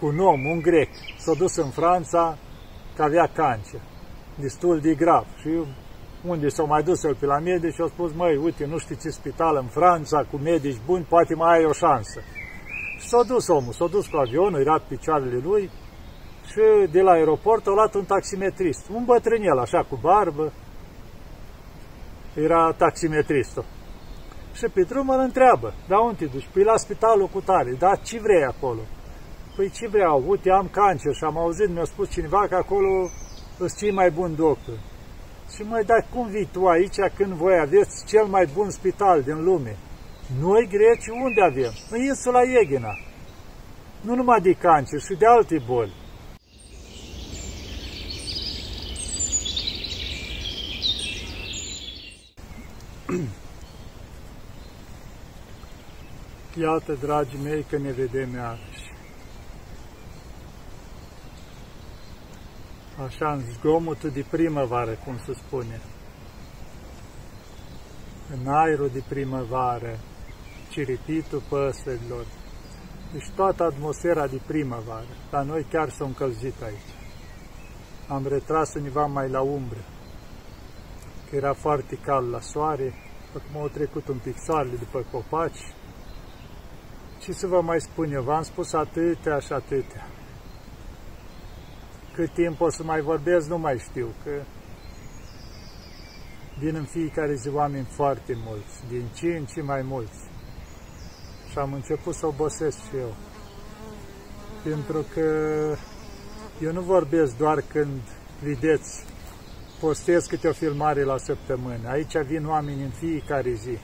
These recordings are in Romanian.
cu un om, un grec, s-a dus în Franța că avea cancer, destul de grav. Și unde s-au mai dus el pe la medici și au spus, măi, uite, nu știți ce spital în Franța, cu medici buni, poate mai ai o șansă. Și s-a dus omul, s-a dus cu avionul, era pe picioarele lui și de la aeroport a luat un taximetrist, un bătrânel, așa, cu barbă, era taximetristul. Și pe drum îl întreabă, da unde te duci? Păi la spitalul cu tare, da ce vrei acolo? Păi ce vreau? Uite, am cancer și am auzit, mi-a spus cineva că acolo sunt cei mai buni doctori. Și mai dar cum vii tu aici când voi aveți cel mai bun spital din lume? Noi greci unde avem? În insula Eghina. Nu numai de cancer, și de alte boli. Iată, dragii mei, că ne vedem iarăși. Așa, în zgomotul de primăvară, cum se spune. În aerul de primăvară, ciripitul păsărilor. Deci toată atmosfera de primăvară. La noi chiar s-a încălzit aici. Am retras undeva mai la umbră, că era foarte cald la soare, acum au trecut un pic soarele după copaci, ce să vă mai spun eu? V-am spus atâtea și atâtea. Cât timp o să mai vorbesc, nu mai știu, că vin în fiecare zi oameni foarte mulți, din ce în ce mai mulți. Și am început să obosesc și eu. Pentru că eu nu vorbesc doar când vedeți, postez câte o filmare la săptămână. Aici vin oameni în fiecare zi,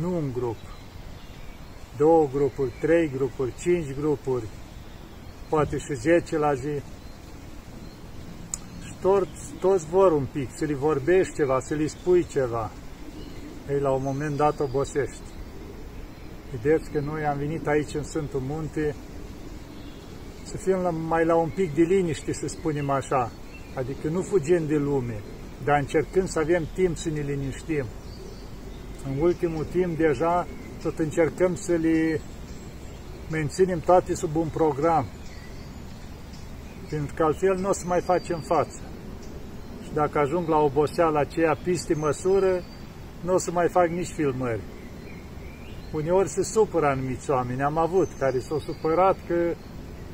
nu un grup două grupuri, trei grupuri, cinci grupuri, poate și zece la zi. Și toți, toți vor un pic, să li vorbești ceva, să li spui ceva. Ei, la un moment dat obosești. Vedeți că noi am venit aici în Sfântul Munte să fim la, mai la un pic de liniște, să spunem așa. Adică nu fugim de lume, dar încercând să avem timp să ne liniștim. În ultimul timp deja tot încercăm să le menținem toate sub un program, pentru că altfel nu o să mai facem față. Și dacă ajung la oboseala aceea piste măsură, nu o să mai fac nici filmări. Uneori se supără anumiți oameni, am avut, care s-au supărat că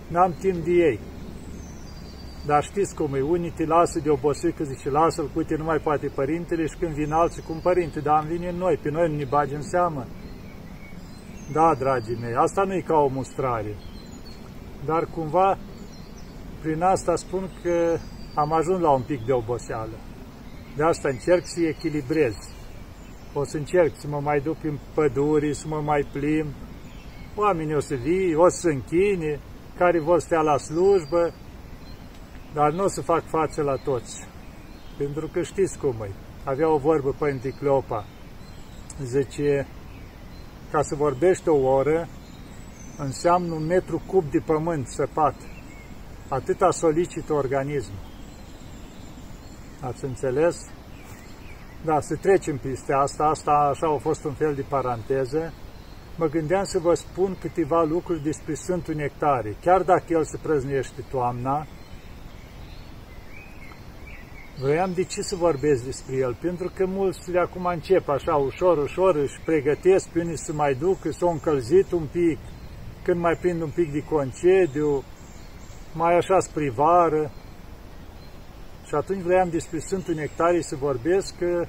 n-am timp de ei. Dar știți cum e, unii te lasă de obosit, că zice, lasă-l, uite, nu mai poate părintele și când vin alții cum părinte, dar am venit noi, pe noi nu ne bagi în seamă. Da, dragii mei, asta nu e ca o mustrare. Dar cumva, prin asta spun că am ajuns la un pic de oboseală. De asta încerc să echilibrez. O să încerc să mă mai duc în păduri, să mă mai plimb. Oamenii o să vii, o să închine, care vor stea la slujbă, dar nu o să fac față la toți. Pentru că știți cum e. Avea o vorbă Părinte Cleopa. Zice, ca să vorbești o oră, înseamnă un metru cub de pământ săpat. Atâta solicită organismul. Ați înțeles? Da, să trecem peste asta. Asta așa a fost un fel de paranteză. Mă gândeam să vă spun câteva lucruri despre Sfântul Nectare. Chiar dacă el se prăznuiește toamna, Vroiam de ce să vorbesc despre el, pentru că mulți de acum încep așa ușor, ușor, își pregătesc pe unii să mai duc, s-au încălzit un pic, când mai prind un pic de concediu, mai așa spre vară. Și atunci vroiam despre Sfântul Nectarie să vorbesc, că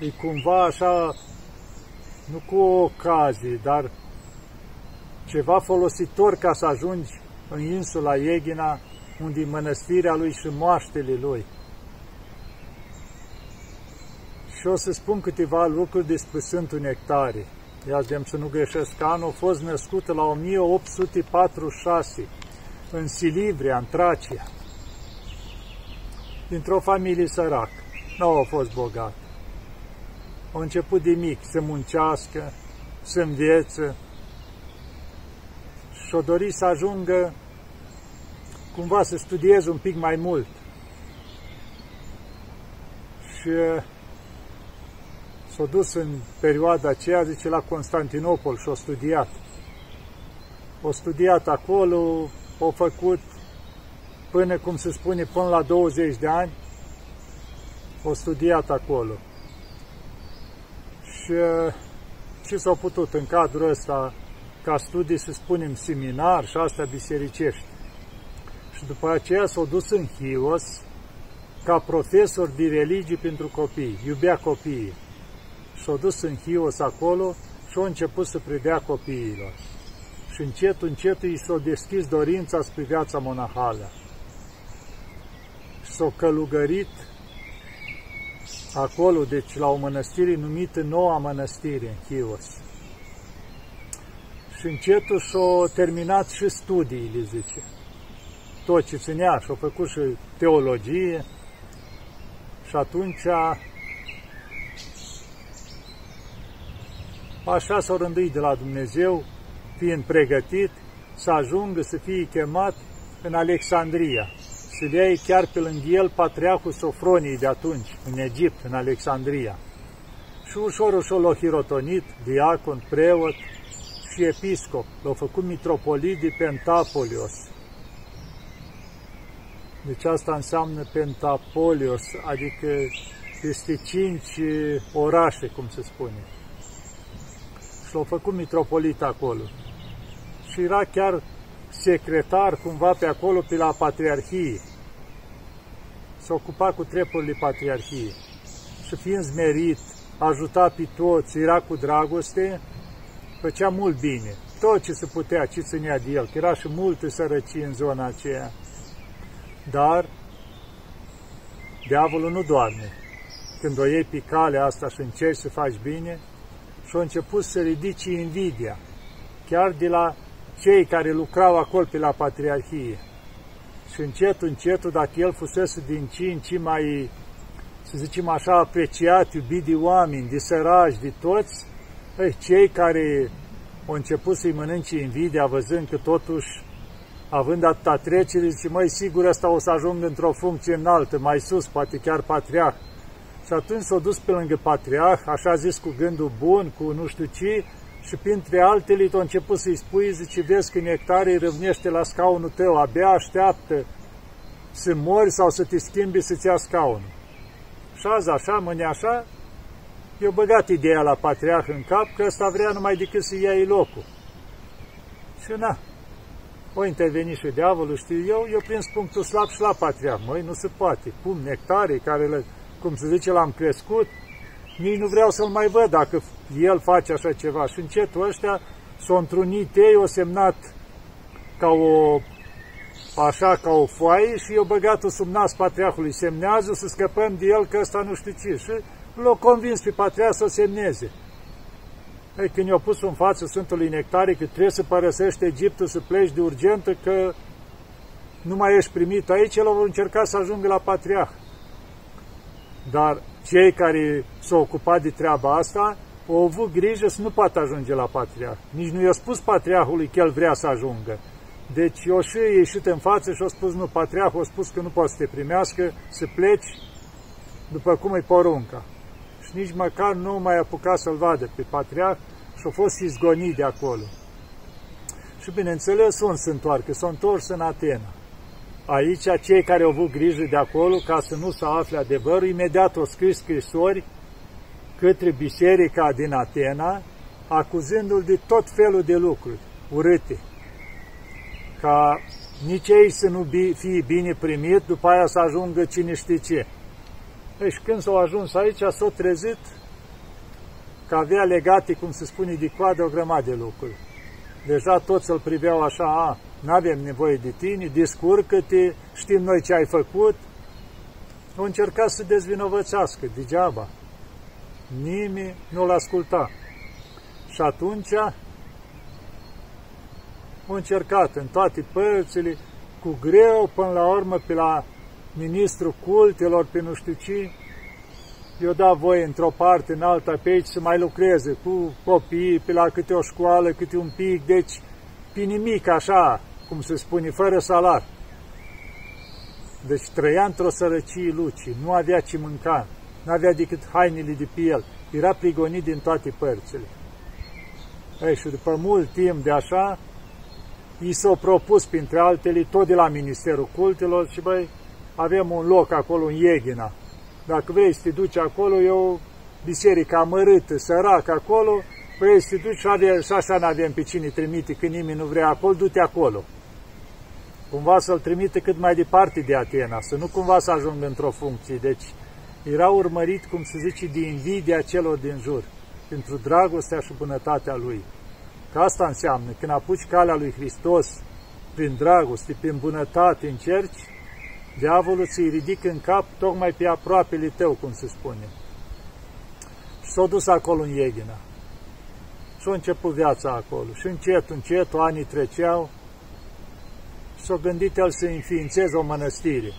e cumva așa, nu cu o ocazie, dar ceva folositor ca să ajungi în insula Eghina, unde e mănăstirea lui și moaștele lui. Și o să spun câteva lucruri despre Sfântul Nectarie. Ia vedem să nu greșesc anul, a fost născută la 1846 în Silivria, în Tracia, dintr-o familie săracă. Nu a fost bogat. A început de mic să muncească, să învețe și-a dorit să ajungă cumva să studieze un pic mai mult. Și s-a dus în perioada aceea, zice, la Constantinopol și a studiat. A studiat acolo, au făcut până, cum se spune, până la 20 de ani, au studiat acolo. Și ce s-au putut în cadrul ăsta, ca studii, să spunem, seminar și asta bisericești. Și după aceea s-au dus în Hios ca profesor de religii pentru copii, iubea copiii. Și-au dus în Hios acolo și au început să predea copiilor. Și încet, încet i s-a deschis dorința spre viața monahală. Și s-au călugărit acolo, deci la o mănăstire numită Noua Mănăstire, în Chios. Și încetul și-au terminat și studiile, zice. Tot ce ținea, și-au făcut și teologie. Și atunci așa s-au rânduit de la Dumnezeu, fiind pregătit să ajungă să fie chemat în Alexandria, să le iei chiar pe lângă el patriarhul Sofronii de atunci, în Egipt, în Alexandria. Și ușor, ușor l-a hirotonit, diacon, preot și episcop. L-a făcut mitropolit de Pentapolios. Deci asta înseamnă Pentapolios, adică peste cinci orașe, cum se spune. Și l-a făcut mitropolit acolo. Și era chiar secretar cumva pe acolo, pe la Patriarhie. S-a ocupat cu trepurile Patriarhiei. Și fiind zmerit, ajuta pe toți, era cu dragoste, făcea mult bine. Tot ce se putea, ce ținea de el, că era și multe sărăcii în zona aceea. Dar diavolul nu doarme. Când o iei pe calea asta și încerci să faci bine, și a început să ridici invidia, chiar de la cei care lucrau acolo pe la Patriarhie. Și încet, încet, dacă el fusese din ce în ce mai, să zicem așa, apreciat, iubit de oameni, de sărași, de toți, ei, cei care au început să-i mănânce invidia, văzând că totuși, având atâta trecere, zice, măi, sigur, ăsta o să ajungă într-o funcție înaltă, mai sus, poate chiar patriarh. Și atunci s-a dus pe lângă patriarh, așa zis cu gândul bun, cu nu știu ce, și printre altele a început să-i spui, zice, vezi că nectare îi râvnește la scaunul tău, abia așteaptă să mori sau să te schimbi să-ți ia scaunul. Și azi așa, mâine așa, eu băgat ideea la patriarh în cap că ăsta vrea numai decât să ia locul. Și na, o interveni și diavolul, știu eu, eu prins punctul slab și la patriarh. Măi, nu se poate. Cum nectare care, le, cum se zice, l-am crescut, nici nu vreau să-l mai văd dacă el face așa ceva. Și încetul ăștia s-au întrunit ei, o semnat ca o, așa, ca o foaie și eu băgat-o sub nas patriarhului. Semnează să scăpăm de el că ăsta nu știu ce. Și l-a convins pe patriarh să o semneze. Ei, când i-a pus în față Sfântului Nectare că trebuie să părăsești Egiptul, să pleci de urgentă, că nu mai ești primit aici, el a încercat să ajungă la patriarh. Dar cei care s-au ocupat de treaba asta au avut grijă să nu poată ajunge la patriarh. Nici nu i-a spus patriarhului că el vrea să ajungă. Deci eu și ieșit în față și a spus nu, patriarhul a spus că nu poate să te primească, să pleci după cum e porunca. Și nici măcar nu mai apucat să-l vadă pe patriarh și a fost izgonit de acolo. Și bineînțeles, unde se întoarcă? S-a întors în Atena. Aici, cei care au avut grijă de acolo, ca să nu se afle adevărul, imediat au scris scrisori către biserica din Atena, acuzându-l de tot felul de lucruri urâte, ca nici ei să nu fie bine primit, după aia să ajungă cine știe ce. Deci când s-au ajuns aici, s-au trezit că avea legate, cum se spune, de coadă o grămadă de lucruri. Deja toți îl priveau așa, a, nu avem nevoie de tine, descurcă-te, știm noi ce ai făcut. Au încercat să dezvinovățească, degeaba. Nimeni nu-l asculta. Și atunci au încercat în toate părțile, cu greu, până la urmă, pe la ministrul cultelor, pe nu știu ce, eu da voie într-o parte, în alta, pe aici să mai lucreze cu copii, pe la câte o școală, câte un pic, deci pe nimic așa, cum se spune, fără salar. Deci trăia într-o sărăcie luci, nu avea ce mânca, nu avea decât hainele de piel, era prigonit din toate părțile. Ei, și după mult timp de așa, i s-au propus, printre altele, tot de la Ministerul Cultelor și băi, avem un loc acolo în Ieghina. Dacă vrei să te duci acolo, e o biserică amărâtă, săracă acolo, vrei să te duci și, avea, și așa n-avem pe cine trimite, când nimeni nu vrea acolo, du-te acolo. Cumva să-l trimite cât mai departe de Atena, să nu cumva să ajungă într-o funcție. Deci era urmărit, cum se zice, de invidia celor din jur, pentru dragostea și bunătatea lui. Că asta înseamnă, când apuci calea lui Hristos, prin dragoste, prin bunătate încerci, diavolul ți ridică în cap tocmai pe aproapele tău, cum se spune. Și s-a dus acolo în Ieghina. Și a început viața acolo. Și încet, încet, anii treceau și s-a gândit el să înființeze o mănăstire.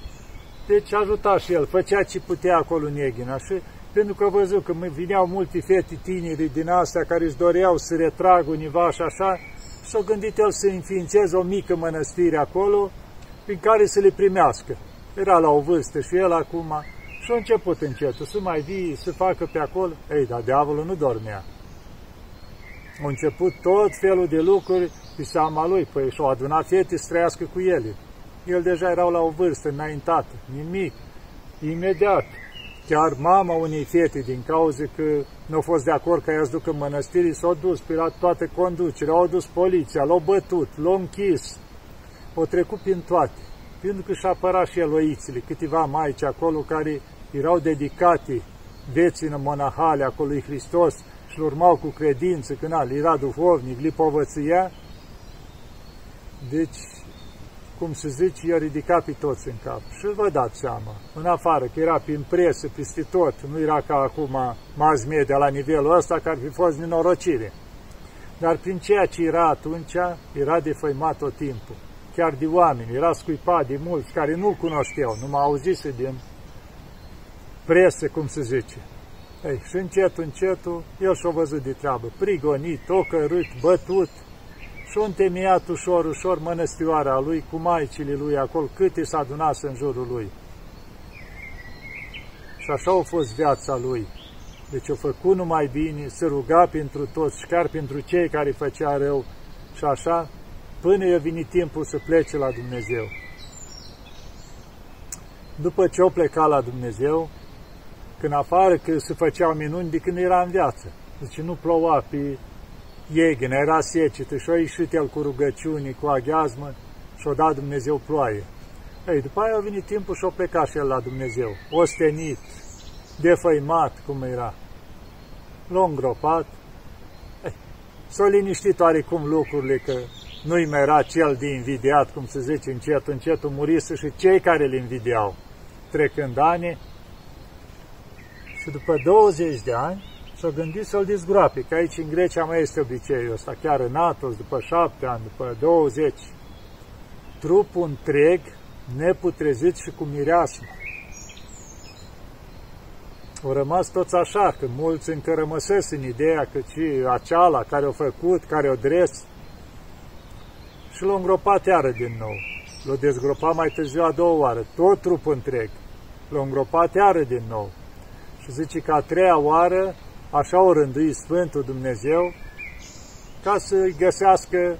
Deci ajuta și el, făcea ce putea acolo în Ieghina. Și pentru că văzut că vineau multe fete tineri din astea care își doreau să retragă univa și așa, s-a gândit el să înființeze o mică mănăstire acolo, prin care să le primească. Era la o vârstă și el acum și a început încetul să mai vii, să facă pe acolo. Ei, dar diavolul nu dormea. A început tot felul de lucruri pe seama lui, păi și-au adunat fete să trăiască cu ele. El deja erau la o vârstă înaintată, nimic. Imediat, chiar mama unei fete, din cauza că nu a fost de acord ca ea să ducă în mănăstiri, s-a dus pe la toate conducerea, au dus poliția, l-au bătut, l-au închis, au trecut prin toate. Pentru că și-a apărat și el oițile, câteva maici acolo care erau dedicate vieții în monahale acolo lui Hristos și urmau cu credință, când era duhovnic, li povăția. Deci cum se zice, i-a ridicat pe toți în cap. Și vă dați seama, în afară, că era prin presă, peste tot, nu era ca acum mass media la nivelul ăsta, care ar fi fost nenorocire. Dar prin ceea ce era atunci, era defăimat tot timpul. Chiar de oameni, era scuipat de mulți care nu-l cunoșteau, nu m-au auzise din presă, cum se zice. Ei, și încet, încetul, el și-a văzut de treabă, prigonit, ocărât, bătut, și-a întemeiat ușor, ușor mănăstioara lui cu maicile lui acolo, câte s-a adunat în jurul lui. Și așa a fost viața lui. Deci a făcut numai bine, se ruga pentru toți și chiar pentru cei care făcea rău și așa, până i-a venit timpul să plece la Dumnezeu. După ce o pleca la Dumnezeu, când afară că se făceau minuni de când era în viață. Deci nu ploua pe Ieghin, era secetă și a ieșit el cu rugăciuni, cu aghiazmă și a dat Dumnezeu ploaie. Ei, după aia a venit timpul și a plecat și el la Dumnezeu, ostenit, defăimat, cum era. L-a îngropat. S-a liniștit oarecum lucrurile că nu-i mai era cel de invidiat, cum se zice, încet, încet, murise și cei care îl invidiau. Trecând ani, și după 20 de ani, s-a gândit să-l dezgroape, că aici în Grecia mai este obiceiul ăsta, chiar în Atos, după șapte ani, după 20, trupul întreg, neputrezit și cu mireasmă. Au rămas toți așa, că mulți încă rămăsesc în ideea că ci aceala care o făcut, care o dres, și l-au îngropat iară din nou. L-au dezgropat mai târziu a doua oară, tot trupul întreg. L-au îngropat iară din nou. Și zice că a treia oară așa o rândui Sfântul Dumnezeu, ca să găsească,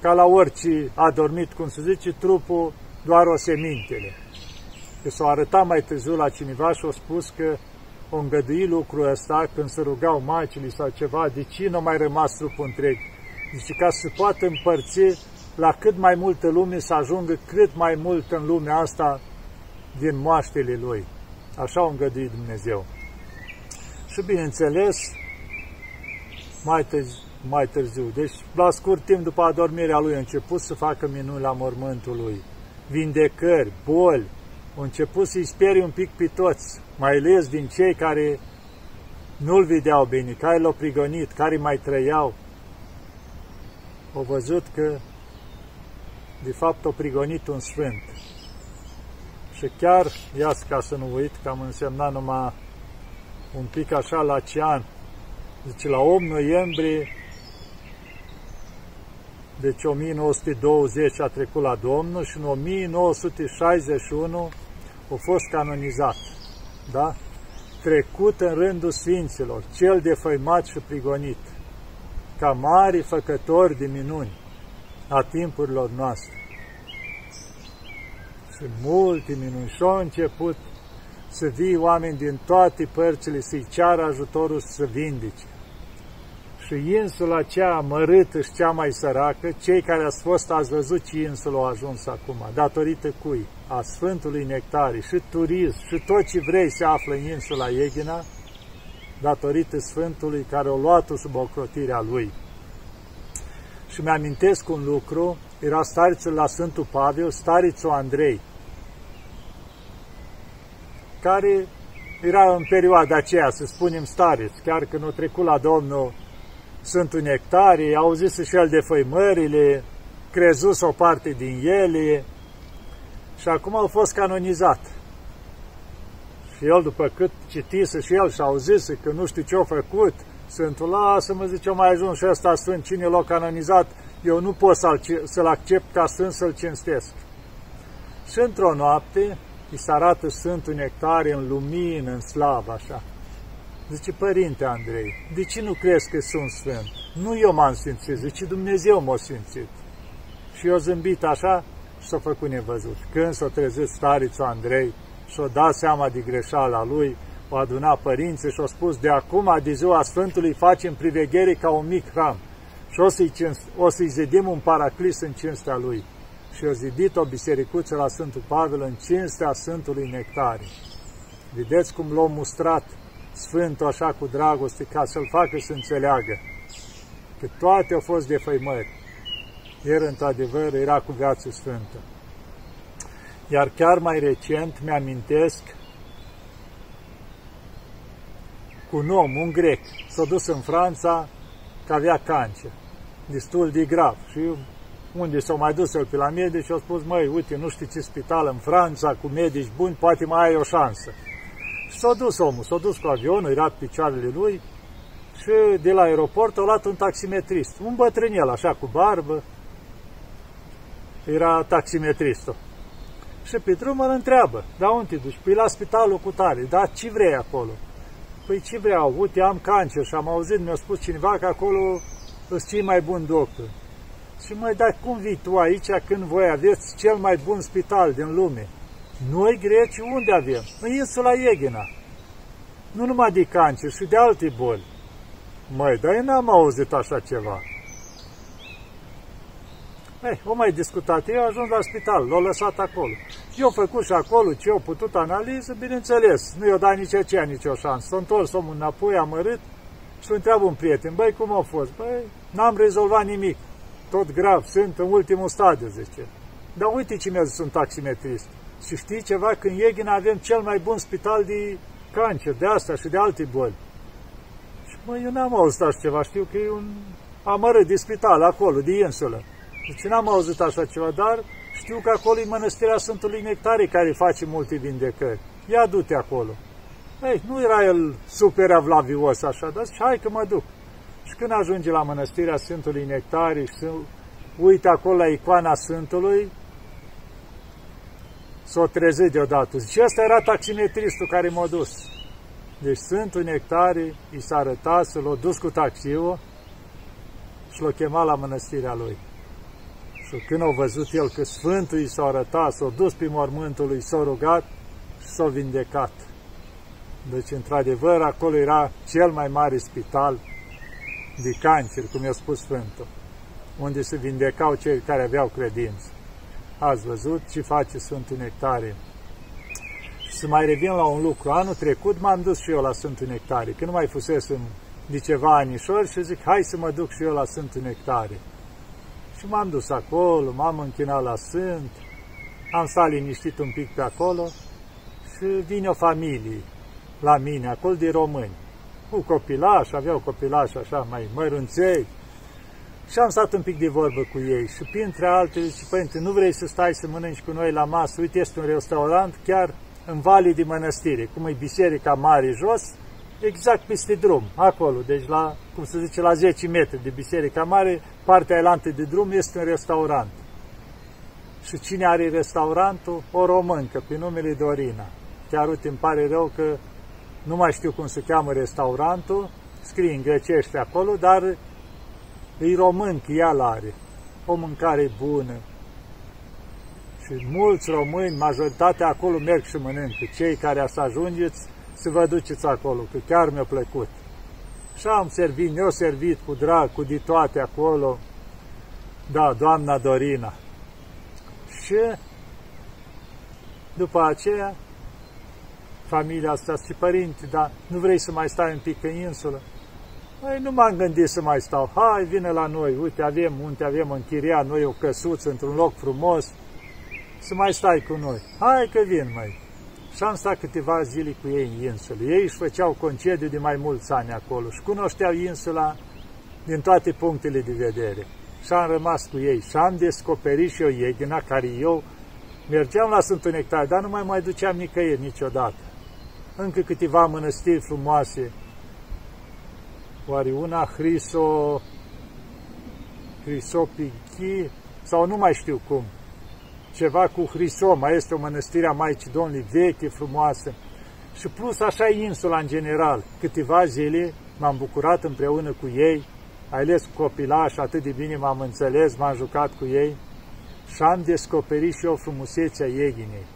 ca la orice a dormit, cum se zice, trupul, doar o semintele. Că s-a arătat mai târziu la cineva și a spus că o îngădui lucrul ăsta când se rugau macile sau ceva, de ce nu mai rămas trupul întreg? Zice, ca să poată împărți la cât mai multă lume, să ajungă cât mai mult în lumea asta din moaștele lui. Așa o îngăduit Dumnezeu. Și bineînțeles, mai târziu, mai târziu, deci la scurt timp după adormirea lui a început să facă minuni la mormântul lui, vindecări, boli, a început să-i sperie un pic pe toți, mai ales din cei care nu-l vedeau bine, care l-au prigonit, care mai trăiau. Au văzut că, de fapt, au prigonit un sfânt. Și chiar, iați ca să nu uit, că am însemnat numai un pic așa la ce an. Deci la 8 noiembrie, deci 1920 a trecut la Domnul și în 1961 a fost canonizat. Da? Trecut în rândul Sfinților, cel defăimat și prigonit, ca mari făcători de minuni. a timpurilor noastre. Și multe minuni și au început să vii oameni din toate părțile să-i ceară ajutorul să vindece. Și insula aceea mărâtă și cea mai săracă, cei care ați fost, ați văzut ce insulă au ajuns acum, datorită cui? A Sfântului Nectarii și turism și tot ce vrei se află în insula Eghina, datorită Sfântului care o luat-o sub ocrotirea lui. Și mi-amintesc un lucru, era starițul la Sfântul Pavel, starițul Andrei, care era în perioada aceea, să spunem stareț, chiar când a trecut la Domnul Sfântul Nectarie, au zis și el de făimările, crezus o parte din ele și acum au fost canonizat. Și el, după cât citise și el și au zis că nu știu ce-a făcut, Sfântul, lasă-mă, zice, eu mai ajuns și ăsta Sfânt, cine l-a canonizat, eu nu pot să-l accept ca Sfânt să-l cinstesc. Și într-o noapte, îi se arată Sfântul Nectare în lumină, în slavă, așa. Zice, Părinte Andrei, de ce nu crezi că sunt Sfânt? Nu eu m-am sfințit, zice, Dumnezeu m-a sfințit. Și eu zâmbit așa și s-a făcut nevăzut. Când s-a trezit starițul Andrei și-a dat seama de greșeala lui, o aduna părinții și-a spus, de acum, de ziua Sfântului, facem priveghere ca un mic hram și o să-i, o să zidim un paraclis în cinstea lui și a zidit o bisericuță la Sfântul Pavel în cinstea Sfântului Nectare. Vedeți cum l-a mustrat Sfântul așa cu dragoste ca să-l facă să înțeleagă că toate au fost de făimări. El, într-adevăr, era cu viață sfântă. Iar chiar mai recent mi-amintesc cu un om, un grec, s-a dus în Franța că avea cancer, destul de grav. Și unde s-au mai dus el pe la medici și au spus, măi, uite, nu știi ce spital în Franța, cu medici buni, poate mai ai o șansă. Și s-a dus omul, s-a dus cu avionul, era pe picioarele lui și de la aeroport a luat un taximetrist, un bătrânel, așa, cu barbă, era taximetristul. Și pe drum îl întreabă, da, unde te duci? Păi la spitalul cu tare, da, ce vrei acolo? Păi ce vreau? Uite, am cancer și am auzit, mi-a spus cineva că acolo sunt cei mai buni doctori. Și mai dar cum vii tu aici când voi aveți cel mai bun spital din lume? Noi greci unde avem? În insula Eghina. Nu numai de cancer, și de alte boli. Măi, dar eu n-am auzit așa ceva. Ei, o mai discutat, eu ajuns la spital, l-au lăsat acolo. Eu am făcut și acolo ce au putut analiză, bineînțeles, nu i-o dat nici aceea, nici o șansă. S-a întors omul înapoi, amărât și îl întreabă un prieten, băi, cum a fost? Băi, n-am rezolvat nimic tot grav, sunt în ultimul stadiu, zice. Dar uite ce mi-a zis un taximetrist. Și știi ceva, când Ieghin avem cel mai bun spital de cancer, de asta și de alte boli. Și mă, eu n-am auzit așa ceva, știu că e un amărât de spital acolo, de insulă. Deci n-am auzit așa ceva, dar știu că acolo e mănăstirea Sfântului Nectarii care face multe vindecări. Ia du-te acolo. Ei, nu era el super avlavios așa, dar zice, hai că mă duc. Și când ajunge la mănăstirea Sfântului Nectarii și uite acolo la icoana Sfântului, s-o trezit deodată. Și ăsta era taximetristul care m-a dus. Deci Sfântul Nectarii i s-a arătat să l-a dus cu taxiul și l-a chemat la mănăstirea lui. Și când a văzut el că Sfântul i s-a arătat, s-a dus pe mormântul lui, s-a rugat și s-a vindecat. Deci, într-adevăr, acolo era cel mai mare spital de cancer, cum i-a spus Sfântul, unde se vindecau cei care aveau credință. Ați văzut ce face Sfântul Nectarie. Și să mai revin la un lucru. Anul trecut m-am dus și eu la Sfântul Nectarie, când nu mai fusesem de ceva anișori și zic, hai să mă duc și eu la Sfântul Nectarie. Și m-am dus acolo, m-am închinat la Sfânt, am stat liniștit un pic pe acolo și vine o familie la mine, acolo de români cu copilași, aveau copilași așa mai mărunței. Și am stat un pic de vorbă cu ei și printre altele zice, părinte, nu vrei să stai să mănânci cu noi la masă? Uite, este un restaurant chiar în Vale de Mănăstire, cum e Biserica Mare jos, exact peste drum, acolo, deci la, cum se zice, la 10 metri de Biserica Mare, partea elantă de drum este un restaurant. Și cine are restaurantul? O româncă, pe numele Dorina. Chiar uite, îmi pare rău că nu mai știu cum se cheamă restaurantul, scrie în grecește acolo, dar e român că ea are. o mâncare bună. Și mulți români, majoritatea acolo merg și mănâncă. Cei care să ajungeți, să vă duceți acolo, că chiar mi-a plăcut. Și am servit, ne-au servit cu drag, cu ditoate acolo. Da, doamna Dorina. Și după aceea, familia asta și părinți, dar nu vrei să mai stai un pic pe insulă? Păi nu m-am gândit să mai stau. Hai, vine la noi, uite, avem, unde avem închiriat noi o căsuță într-un loc frumos, să mai stai cu noi. Hai că vin, mai. Și am stat câteva zile cu ei în insulă. Ei își făceau concediu de mai mulți ani acolo și cunoșteau insula din toate punctele de vedere. Și am rămas cu ei și am descoperit și eu Ieghina, care eu mergeam la Sfântul Nectar, dar nu mai mai duceam nicăieri niciodată. Încă câteva mănăstiri frumoase. Oare una Hriso, Hrisopichi, sau nu mai știu cum ceva cu Hrisoma, este o mănăstire a Maicii Domnului veche, frumoasă. Și plus așa insula în general. Câteva zile m-am bucurat împreună cu ei, ales cu copilași, atât de bine m-am înțeles, m-am jucat cu ei și am descoperit și eu frumusețea Ieghinei.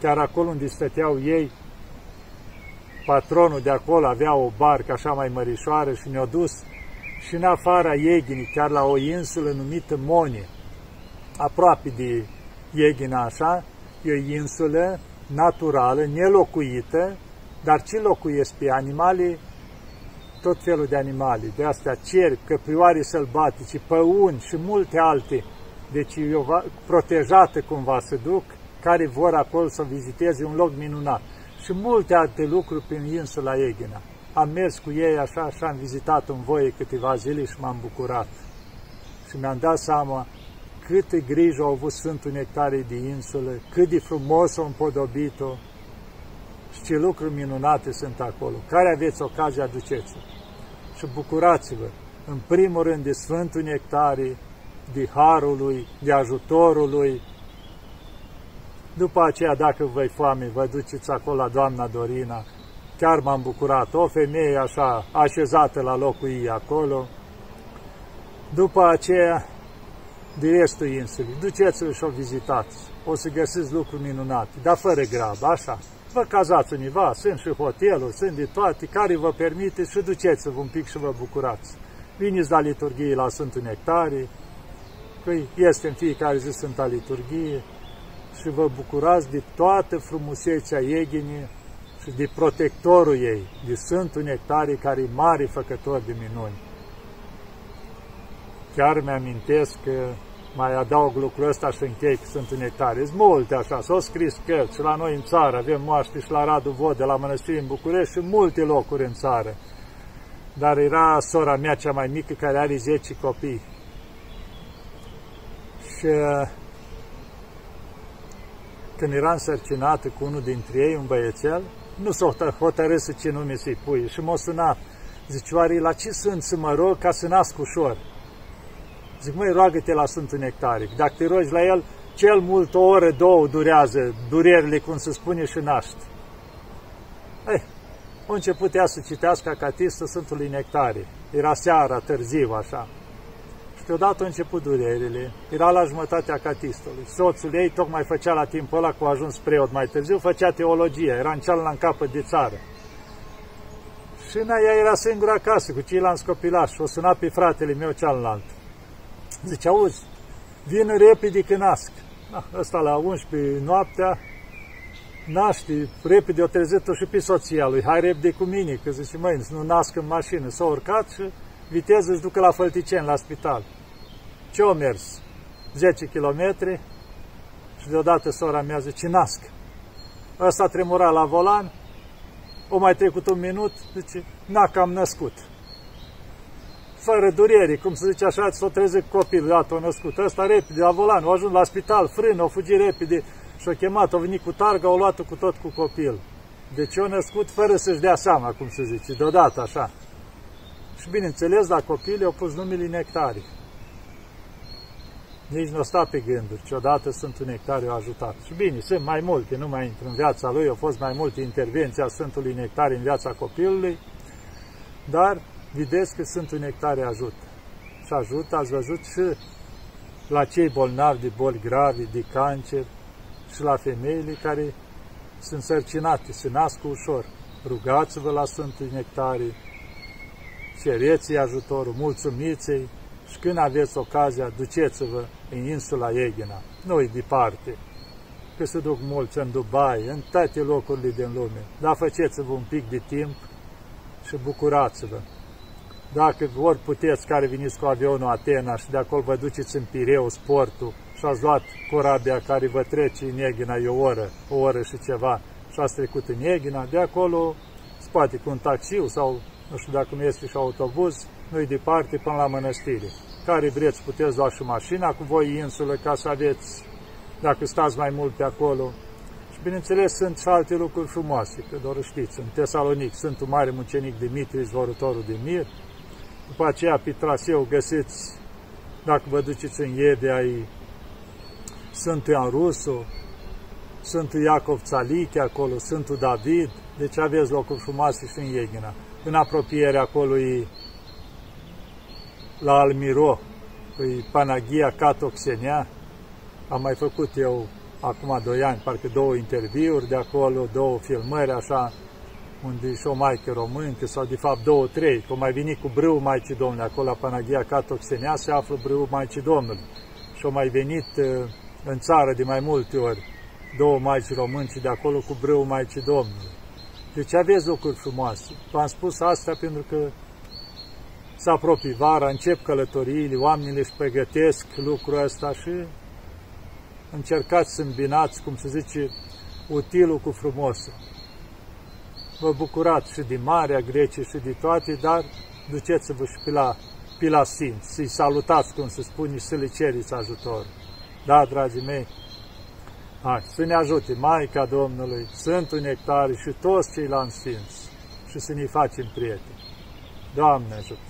Chiar acolo unde stăteau ei, patronul de acolo avea o barcă așa mai mărișoară și ne-a dus și în afara Ieghinii, chiar la o insulă numită Monie aproape de Ieghina așa, e o insulă naturală, nelocuită, dar ce locuiesc pe animale? Tot felul de animale, de astea cer, căprioare sălbatice, păuni și multe alte. Deci e o protejată cumva să duc, care vor acolo să viziteze un loc minunat. Și multe alte lucruri prin insula Eghina. Am mers cu ei așa și am vizitat în voie câteva zile și m-am bucurat. Și mi-am dat seama câtă grijă au avut Sfântul Nectarie de insulă, cât de frumos au împodobit-o și ce lucruri minunate sunt acolo. Care aveți ocazia, aduceți Și bucurați-vă, în primul rând, de Sfântul Nectarie, de Harul lui, de ajutorul lui. După aceea, dacă vă foame, vă duceți acolo la doamna Dorina. Chiar m-am bucurat. O femeie așa, așezată la locul ei acolo. După aceea, de restul insulii. Duceți-vă și o vizitați. O să găsiți lucruri minunate, dar fără grabă, așa. Vă cazați univa, sunt și hoteluri, sunt de toate, care vă permite și duceți-vă un pic și vă bucurați. Veniți la liturghie la Sfântul Nectarie, că este în fiecare zi Sfânta Liturghie și vă bucurați de toată frumusețea Eghinii și de protectorul ei, de Sfântul Nectarie, care e mare făcător de minuni. Chiar mi-amintesc că mai adaug lucrul ăsta și închei că sunt unitare. Sunt multe așa, s-au scris cărți și la noi în țară, avem moaște și la Radu Vod de la Mănăstire în București și multe locuri în țară. Dar era sora mea cea mai mică care are 10 copii. Și când era însărcinată cu unul dintre ei, un băiețel, nu s-o hotărât să ce nume să-i pui și m-a sunat. Zice, oare la ce sunt să mă rog ca să nasc ușor? Zic, măi, roagă-te la Sfântul Nectaric. Dacă te rogi la el, cel mult o oră, două durează durerile, cum se spune, și naști. Ei, a început ea să citească acatistul Sfântului Nectarie. Era seara, târziu, așa. Și deodată au început durerile. Era la jumătatea acatistului. Soțul ei tocmai făcea la timpul ăla, cu ajuns preot mai târziu, făcea teologie. Era în cealaltă în capăt de țară. Și ea era singură acasă, cu ceilalți copilași. O suna pe fratele meu cealaltă. Zice, auzi, vin repede că nasc. Da, ăsta la 11 noaptea, naște, repede o trezit-o și pe soția lui, hai repede cu mine, că zice, măi, nu nasc în mașină. S-a urcat și viteză își ducă la Fălticeni, la spital. Ce o mers? 10 km și deodată sora mea zice, nasc. Ăsta tremura la volan, o mai trecut un minut, zice, n-a cam născut fără durere, cum se zice așa, s-o trezit copil, iată, o născut. Ăsta repede, la volan, o ajuns la spital, frână, o fugi repede și-o chemat, o venit cu targa, o luat cu tot cu copil. Deci o născut fără să-și dea seama, cum se zice, deodată așa. Și bineînțeles, la copil i-au pus numele Nectarii. Nici nu sta pe gânduri, ci odată Sfântul Nectariu a ajutat. Și bine, sunt mai multe, nu mai intru în viața lui, au fost mai multe intervenții a Sfântului Nectariu în viața copilului, dar vedeți că Sfântul Nectare ajută. și ajută, ați văzut și la cei bolnavi de boli gravi, de cancer și la femeile care sunt sărcinate, se nasc ușor. Rugați-vă la Sfântul Nectarii, cereți ajutorul, mulțumiți și când aveți ocazia, duceți-vă în insula Egina. Nu-i departe, că se duc mulți în Dubai, în toate locurile din lume, dar faceți-vă un pic de timp și bucurați-vă. Dacă ori puteți care veniți cu avionul Atena și de acolo vă duceți în Pireu, sportul, și ați luat corabia care vă trece în Egina e o oră, o oră și ceva, și ați trecut în Egina, de acolo, spate cu un taxiu sau, nu știu dacă nu este și autobuz, nu-i departe până la mănăstire. Care vreți, puteți lua și mașina cu voi insulă ca să aveți, dacă stați mai mult pe acolo. Și bineînțeles sunt și alte lucruri frumoase, că doar știți, în Tesalonic sunt un mare mucenic Dimitri, izvorătorul de mir, după aceea, pe traseu, găsiți, dacă vă duceți în Iede, ai Sfântul Ioan Rusu, Sfântul Iacov Țalichi acolo, Sfântul David, deci aveți locuri frumoase și în Ieghina. În apropiere acolo e la Almiro, e Panagia Catoxenia, am mai făcut eu acum doi ani, parcă două interviuri de acolo, două filmări, așa, unde și o maică româncă, sau de fapt două, trei, că mai venit cu brâu Maicii Domnului, acolo la Panagia Catoxenia se află brâu Maicii Domnului. Și au mai venit uh, în țară de mai multe ori două maici românci de acolo cu brâu Maicii Domnului. Deci aveți lucruri frumoase. V-am spus asta pentru că se apropie vara, încep călătoriile, oamenii își pregătesc lucrul ăsta și încercați să îmbinați, cum se zice, utilul cu frumosul vă bucurați și de Marea Grecie și de toate, dar duceți-vă și pe la, pe la Sfinți, să-i salutați, cum se spune, și să le ceriți ajutor. Da, dragii mei, hai, să ne ajute Maica Domnului, Sfântul Nectari și toți ceilalți Sfinți și să ne facem prieteni. Doamne ajută!